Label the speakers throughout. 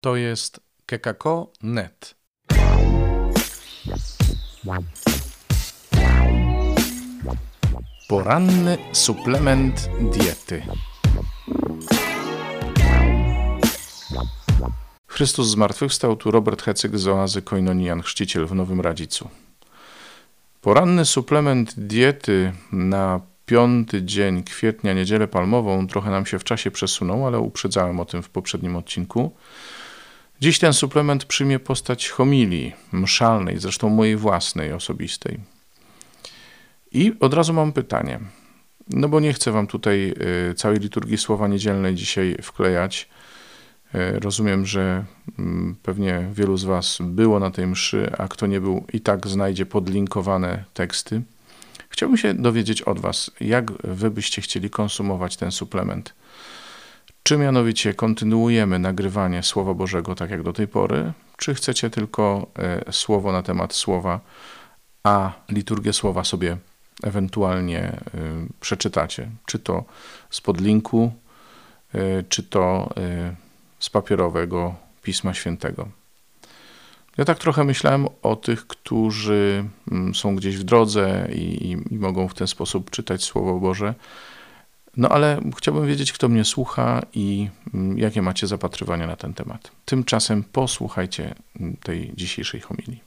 Speaker 1: To jest kekako.net. Poranny suplement diety. Chrystus zmartwychwstał, tu Robert Hecyk z oazy Koinonian, chrzciciel w Nowym Radzicu. Poranny suplement diety na piąty dzień kwietnia, niedzielę palmową, trochę nam się w czasie przesunął, ale uprzedzałem o tym w poprzednim odcinku. Dziś ten suplement przyjmie postać homilii mszalnej, zresztą mojej własnej, osobistej. I od razu mam pytanie, no bo nie chcę wam tutaj y, całej liturgii słowa niedzielnej dzisiaj wklejać. Y, rozumiem, że mm, pewnie wielu z was było na tej mszy, a kto nie był i tak znajdzie podlinkowane teksty. Chciałbym się dowiedzieć od was, jak wy byście chcieli konsumować ten suplement. Czy mianowicie kontynuujemy nagrywanie Słowa Bożego tak jak do tej pory, czy chcecie tylko e, słowo na temat słowa, a liturgię słowa sobie ewentualnie e, przeczytacie? Czy to z podlinku, e, czy to z papierowego Pisma Świętego. Ja tak trochę myślałem o tych, którzy mm, są gdzieś w drodze i, i mogą w ten sposób czytać Słowo Boże. No ale chciałbym wiedzieć, kto mnie słucha i mm, jakie macie zapatrywania na ten temat. Tymczasem posłuchajcie mm, tej dzisiejszej homilii.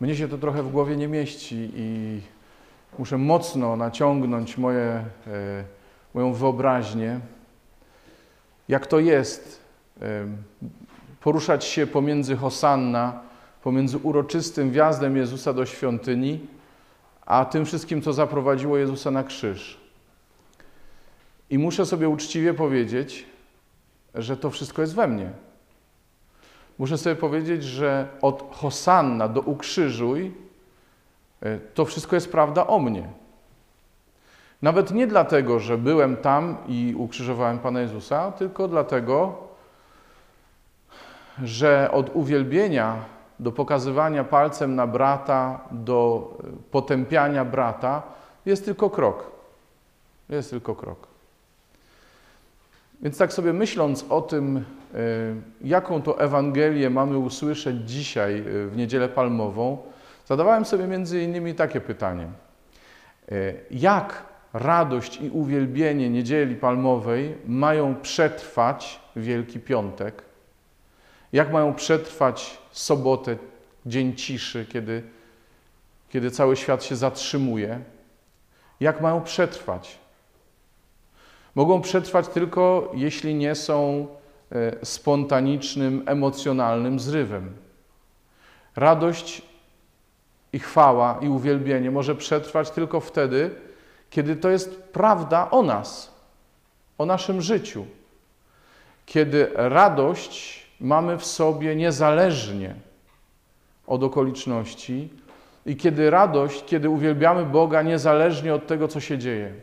Speaker 2: Mnie się to trochę w głowie nie mieści i muszę mocno naciągnąć moje, e, moją wyobraźnię, jak to jest poruszać się pomiędzy Hosanna, pomiędzy uroczystym wjazdem Jezusa do świątyni, a tym wszystkim, co zaprowadziło Jezusa na krzyż. I muszę sobie uczciwie powiedzieć, że to wszystko jest we mnie. Muszę sobie powiedzieć, że od Hosanna do ukrzyżuj e, to wszystko jest prawda o mnie. Nawet nie dlatego, że byłem tam i ukrzyżowałem Pana Jezusa, tylko dlatego, że od uwielbienia do pokazywania palcem na brata, do e, potępiania brata jest tylko krok. Jest tylko krok. Więc tak sobie myśląc o tym, e, jaką to Ewangelię mamy usłyszeć dzisiaj e, w Niedzielę Palmową, zadawałem sobie między innymi takie pytanie. Jak radość i uwielbienie Niedzieli Palmowej mają przetrwać Wielki Piątek? Jak mają przetrwać sobotę, dzień ciszy, kiedy, kiedy cały świat się zatrzymuje? Jak mają przetrwać? Mogą przetrwać tylko, jeśli nie są e, spontanicznym, emocjonalnym zrywem. Radość i chwała i uwielbienie może przetrwać tylko wtedy, kiedy to jest prawda o nas, o naszym życiu. Kiedy radość mamy w sobie niezależnie od okoliczności i kiedy radość, kiedy uwielbiamy Boga niezależnie od tego, co się dzieje.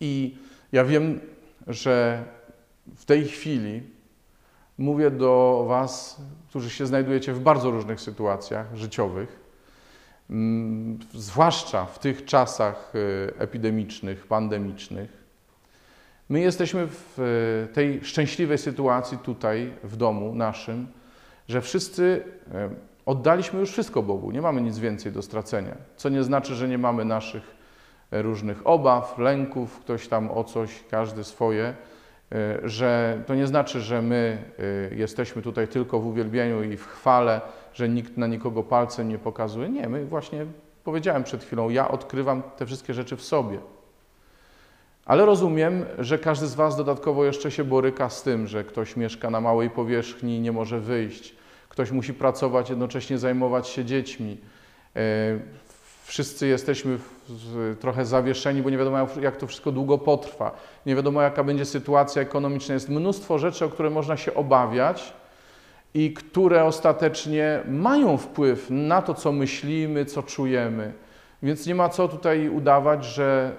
Speaker 2: I ja wiem, że w tej chwili mówię do Was, którzy się znajdujecie w bardzo różnych sytuacjach życiowych, mm, zwłaszcza w tych czasach y, epidemicznych, pandemicznych, My jesteśmy w e, tej szczęśliwej sytuacji tutaj, w domu naszym, że wszyscy e, oddaliśmy już wszystko Bogu, nie mamy nic więcej do stracenia. Co nie znaczy, że nie mamy naszych e, różnych obaw, lęków, ktoś tam o coś, każdy swoje, że to nie znaczy, że my jesteśmy tutaj tylko w uwielbieniu i w chwale, że nikt na nikogo palcem nie pokazuje. Nie, my właśnie powiedziałem przed chwilą, ja odkrywam te wszystkie rzeczy w sobie. Ale rozumiem, że każdy z Was dodatkowo jeszcze się boryka z tym, że ktoś mieszka na małej powierzchni i nie może wyjść, ktoś musi pracować, jednocześnie zajmować się dziećmi. E, wszyscy jesteśmy trochę zawieszeni, bo nie wiadomo, jak to wszystko długo potrwa. Nie wiadomo, jaka będzie sytuacja ekonomiczna. Jest mnóstwo rzeczy, o które można się obawiać i które ostatecznie mają wpływ na to, co myślimy, co czujemy. Więc nie ma co tutaj udawać, że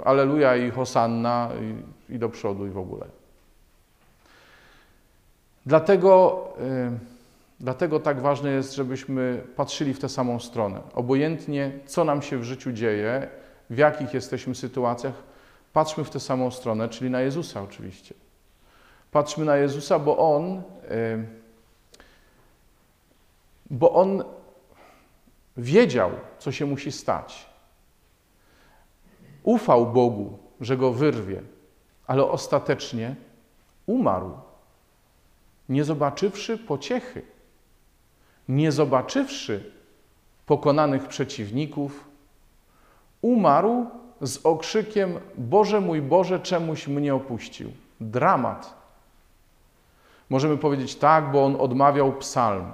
Speaker 2: y, aleluja i hosanna i, i do przodu i w ogóle. Dlatego Dlatego tak ważne jest, żebyśmy patrzyli w tę samą stronę. Obojętnie, co nam się w życiu dzieje, w jakich jesteśmy sytuacjach, patrzmy w tę samą stronę, czyli na Jezusa oczywiście. Patrzmy na Jezusa, bo On, bo On wiedział, co się musi stać. Ufał Bogu, że go wyrwie, ale ostatecznie umarł, nie zobaczywszy pociechy, nie zobaczywszy pokonanych przeciwników, umarł z okrzykiem: Boże mój Boże, czemuś mnie opuścił. Dramat. Możemy powiedzieć tak, bo on odmawiał psalm.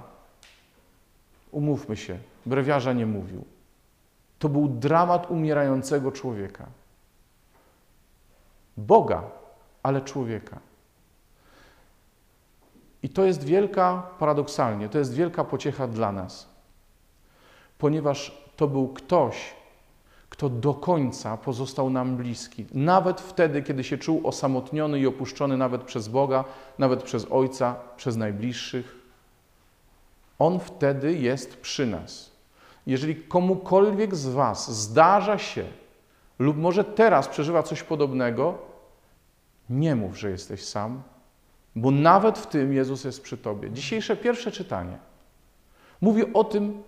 Speaker 2: Umówmy się, brewiarza nie mówił. To był dramat umierającego człowieka. Boga, ale człowieka. I to jest wielka, paradoksalnie, to jest wielka pociecha dla nas, ponieważ to był ktoś, kto do końca pozostał nam bliski. Nawet wtedy, kiedy się czuł osamotniony i opuszczony nawet przez Boga, nawet przez Ojca, przez najbliższych. On wtedy jest przy nas. Jeżeli komukolwiek z Was zdarza się, lub może teraz przeżywa coś podobnego, nie mów, że jesteś sam, bo nawet w tym Jezus jest przy Tobie. Dzisiejsze pierwsze czytanie mówi o tym,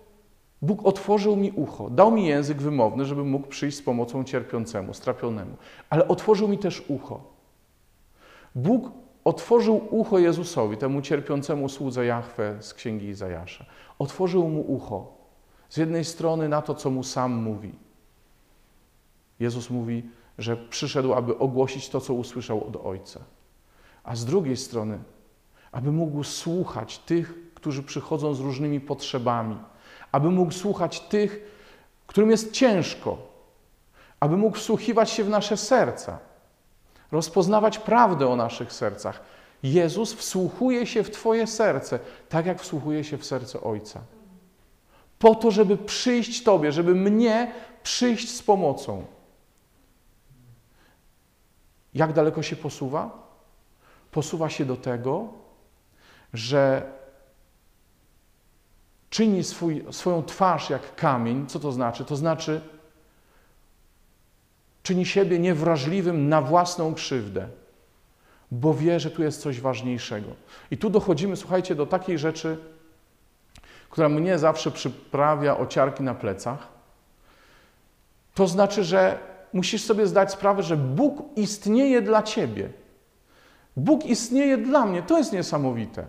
Speaker 2: Bóg otworzył mi ucho, dał mi język wymowny, żebym mógł przyjść z pomocą cierpiącemu, strapionemu, ale otworzył mi też ucho. Bóg otworzył ucho Jezusowi, temu cierpiącemu słudze Jahwe z księgi Izajasza. Otworzył mu ucho. Z jednej strony na to, co mu sam mówi. Jezus mówi, że przyszedł, aby ogłosić to, co usłyszał od Ojca. A z drugiej strony, aby mógł słuchać tych, którzy przychodzą z różnymi potrzebami, aby mógł słuchać tych, którym jest ciężko, aby mógł wsłuchiwać się w nasze serca, rozpoznawać prawdę o naszych sercach. Jezus wsłuchuje się w Twoje serce, tak jak wsłuchuje się w serce Ojca. Po to, żeby przyjść Tobie, żeby mnie przyjść z pomocą. Jak daleko się posuwa? Posuwa się do tego, że czyni swój, swoją twarz jak kamień. Co to znaczy? To znaczy, czyni siebie niewrażliwym na własną krzywdę, bo wie, że tu jest coś ważniejszego. I tu dochodzimy, słuchajcie, do takiej rzeczy, która mnie zawsze przyprawia ociarki na plecach. To znaczy, że musisz sobie zdać sprawę, że Bóg istnieje dla ciebie. Bóg istnieje dla mnie. To jest niesamowite.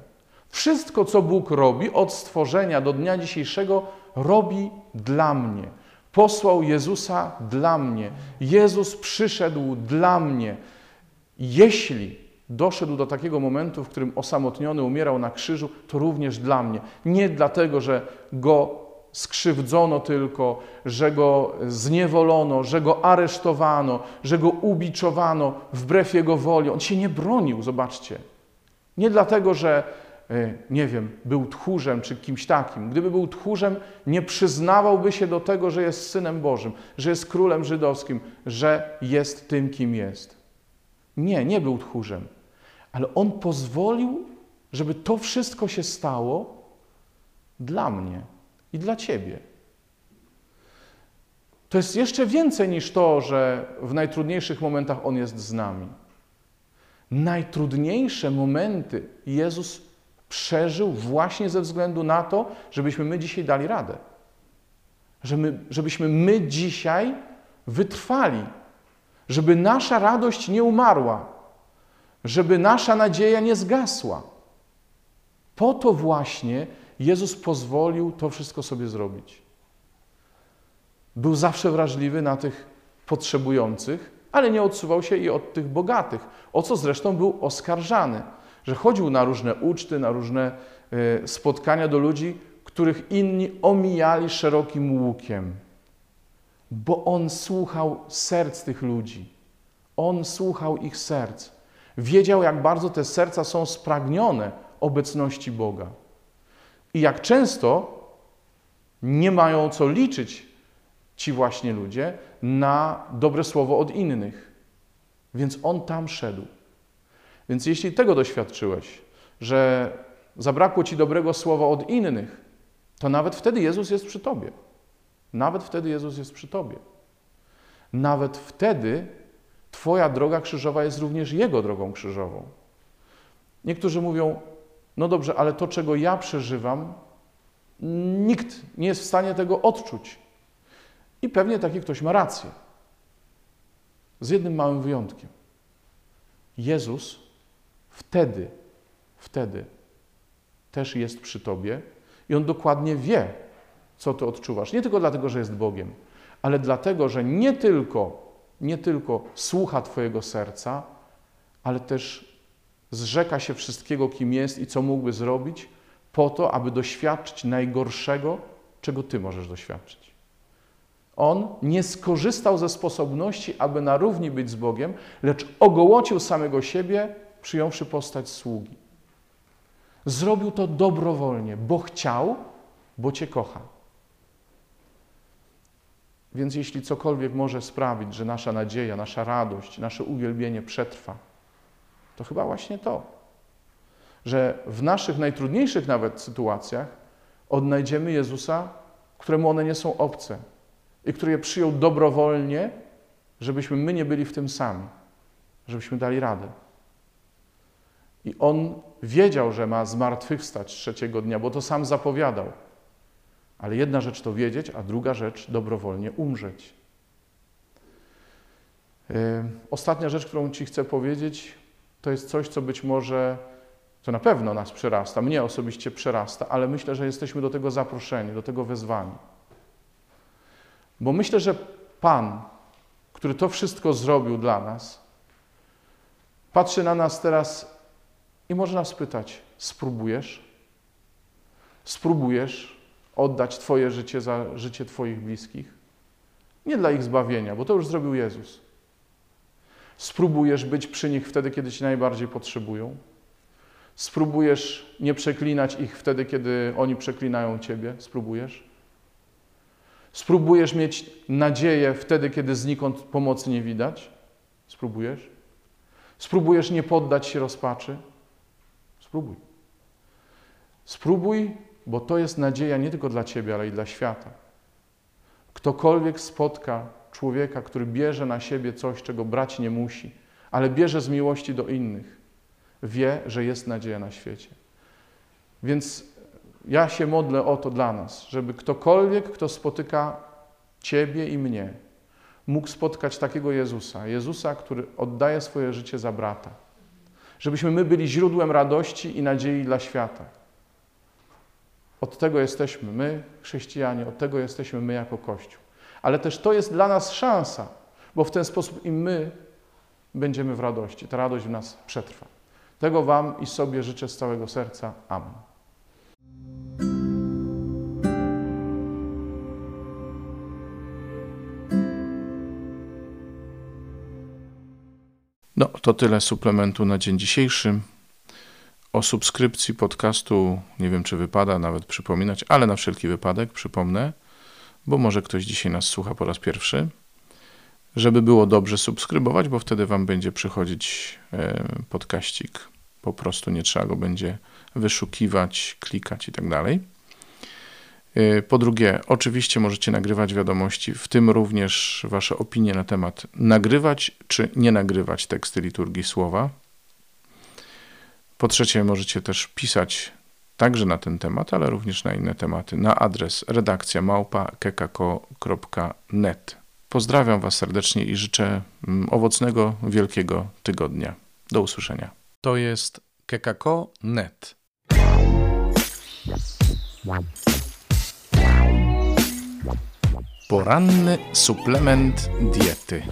Speaker 2: Wszystko, co Bóg robi od stworzenia do dnia dzisiejszego, robi dla mnie. Posłał Jezusa dla mnie. Jezus przyszedł dla mnie. Jeśli doszedł do takiego momentu, w którym osamotniony umierał na krzyżu, to również dla mnie. Nie dlatego, że go skrzywdzono tylko, że go zniewolono, że go aresztowano, że go ubiczowano wbrew jego woli. On się nie bronił, zobaczcie. Nie dlatego, że E, nie wiem, był tchórzem czy kimś takim. Gdyby był tchórzem, nie przyznawałby się do tego, że jest synem Bożym, że jest królem żydowskim, że jest tym, kim jest. Nie, nie był tchórzem. Ale on pozwolił, żeby to wszystko się stało dla mnie i dla ciebie. To jest jeszcze więcej niż to, że w najtrudniejszych momentach on jest z nami. Najtrudniejsze momenty Jezus przeżył właśnie ze względu na to, żebyśmy my dzisiaj dali radę. Że my, żebyśmy my dzisiaj wytrwali, żeby nasza radość nie umarła, żeby nasza nadzieja nie zgasła. Po to właśnie Jezus pozwolił to wszystko sobie zrobić. Był zawsze wrażliwy na tych potrzebujących, ale nie odsuwał się i od tych bogatych, o co zresztą był oskarżany że chodził na różne uczty, na różne e, spotkania do ludzi, których inni omijali szerokim łukiem, bo on słuchał serc tych ludzi. On słuchał ich serc. Wiedział, jak bardzo te serca są spragnione obecności Boga. I jak często nie mają co liczyć ci właśnie ludzie na dobre słowo od innych. Więc on tam szedł. Więc jeśli tego doświadczyłeś, że zabrakło ci dobrego słowa od innych, to nawet wtedy Jezus jest przy tobie. Nawet wtedy Jezus jest przy tobie. Nawet wtedy Twoja droga krzyżowa jest również Jego drogą krzyżową. Niektórzy mówią, no dobrze, ale to, czego ja przeżywam, nikt nie jest w stanie tego odczuć. I pewnie taki ktoś ma rację. Z jednym małym wyjątkiem. Jezus wtedy, wtedy też jest przy Tobie i On dokładnie wie, co Ty odczuwasz. Nie tylko dlatego, że jest Bogiem, ale dlatego, że nie tylko, nie tylko słucha Twojego serca, ale też zrzeka się wszystkiego, kim jest i co mógłby zrobić, po to, aby doświadczyć najgorszego, czego Ty możesz doświadczyć. On nie skorzystał ze sposobności, aby na równi być z Bogiem, lecz ogołocił samego siebie, przyjąwszy postać sługi. Zrobił to dobrowolnie, bo chciał, bo Cię kocha. Więc jeśli cokolwiek może sprawić, że nasza nadzieja, nasza radość, nasze uwielbienie przetrwa, to chyba właśnie to, że w naszych najtrudniejszych nawet sytuacjach odnajdziemy Jezusa, któremu one nie są obce i który je przyjął dobrowolnie, żebyśmy my nie byli w tym sami, żebyśmy dali radę. I on wiedział, że ma zmartwychwstać trzeciego dnia, bo to sam zapowiadał. Ale jedna rzecz to wiedzieć, a druga rzecz dobrowolnie umrzeć. Yy, ostatnia rzecz, którą Ci chcę powiedzieć, to jest coś, co być może, co na pewno nas przerasta, mnie osobiście przerasta, ale myślę, że jesteśmy do tego zaproszeni, do tego wezwani. Bo myślę, że Pan, który to wszystko zrobił dla nas, patrzy na nas teraz i może nas pytać: spróbujesz? Spróbujesz oddać Twoje życie za życie Twoich bliskich? Nie dla ich zbawienia, bo to już zrobił Jezus. Spróbujesz być przy nich wtedy, kiedy Cię najbardziej potrzebują? Spróbujesz nie przeklinać ich wtedy, kiedy oni przeklinają Ciebie? Spróbujesz? Spróbujesz mieć nadzieję wtedy, kiedy znikąd pomocy nie widać? Spróbujesz? Spróbujesz nie poddać się rozpaczy? Spróbuj. Spróbuj, bo to jest nadzieja nie tylko dla Ciebie, ale i dla świata. Ktokolwiek spotka człowieka, który bierze na siebie coś, czego brać nie musi, ale bierze z miłości do innych, wie, że jest nadzieja na świecie. Więc ja się modlę o to dla nas, żeby ktokolwiek, kto spotyka Ciebie i mnie, mógł spotkać takiego Jezusa, Jezusa, który oddaje swoje życie za brata. Żebyśmy my byli źródłem radości i nadziei dla świata. Od tego jesteśmy my, chrześcijanie, od tego jesteśmy my jako Kościół. Ale też to jest dla nas szansa, bo w ten sposób i my będziemy w radości. Ta radość w nas przetrwa. Tego Wam i sobie życzę z całego serca. Amen.
Speaker 1: No, to tyle suplementu na dzień dzisiejszy. O subskrypcji podcastu nie wiem, czy wypada nawet przypominać, ale na wszelki wypadek przypomnę, bo może ktoś dzisiaj nas słucha po raz pierwszy. Żeby było dobrze subskrybować, bo wtedy Wam będzie przychodzić e, podkaścik. Po prostu nie trzeba go będzie wyszukiwać, klikać i tak dalej. Y, po drugie, oczywiście możecie nagrywać wiadomości, w tym również Wasze opinie na temat nagrywać czy nie nagrywać teksty liturgii słowa. Po trzecie, możecie też pisać także na ten temat, ale również na inne tematy na adres redakcja małpa kekako.net. Pozdrawiam Was serdecznie i życzę mm, owocnego, wielkiego tygodnia. Do usłyszenia. To jest kekako.net. Poranny suplement diety.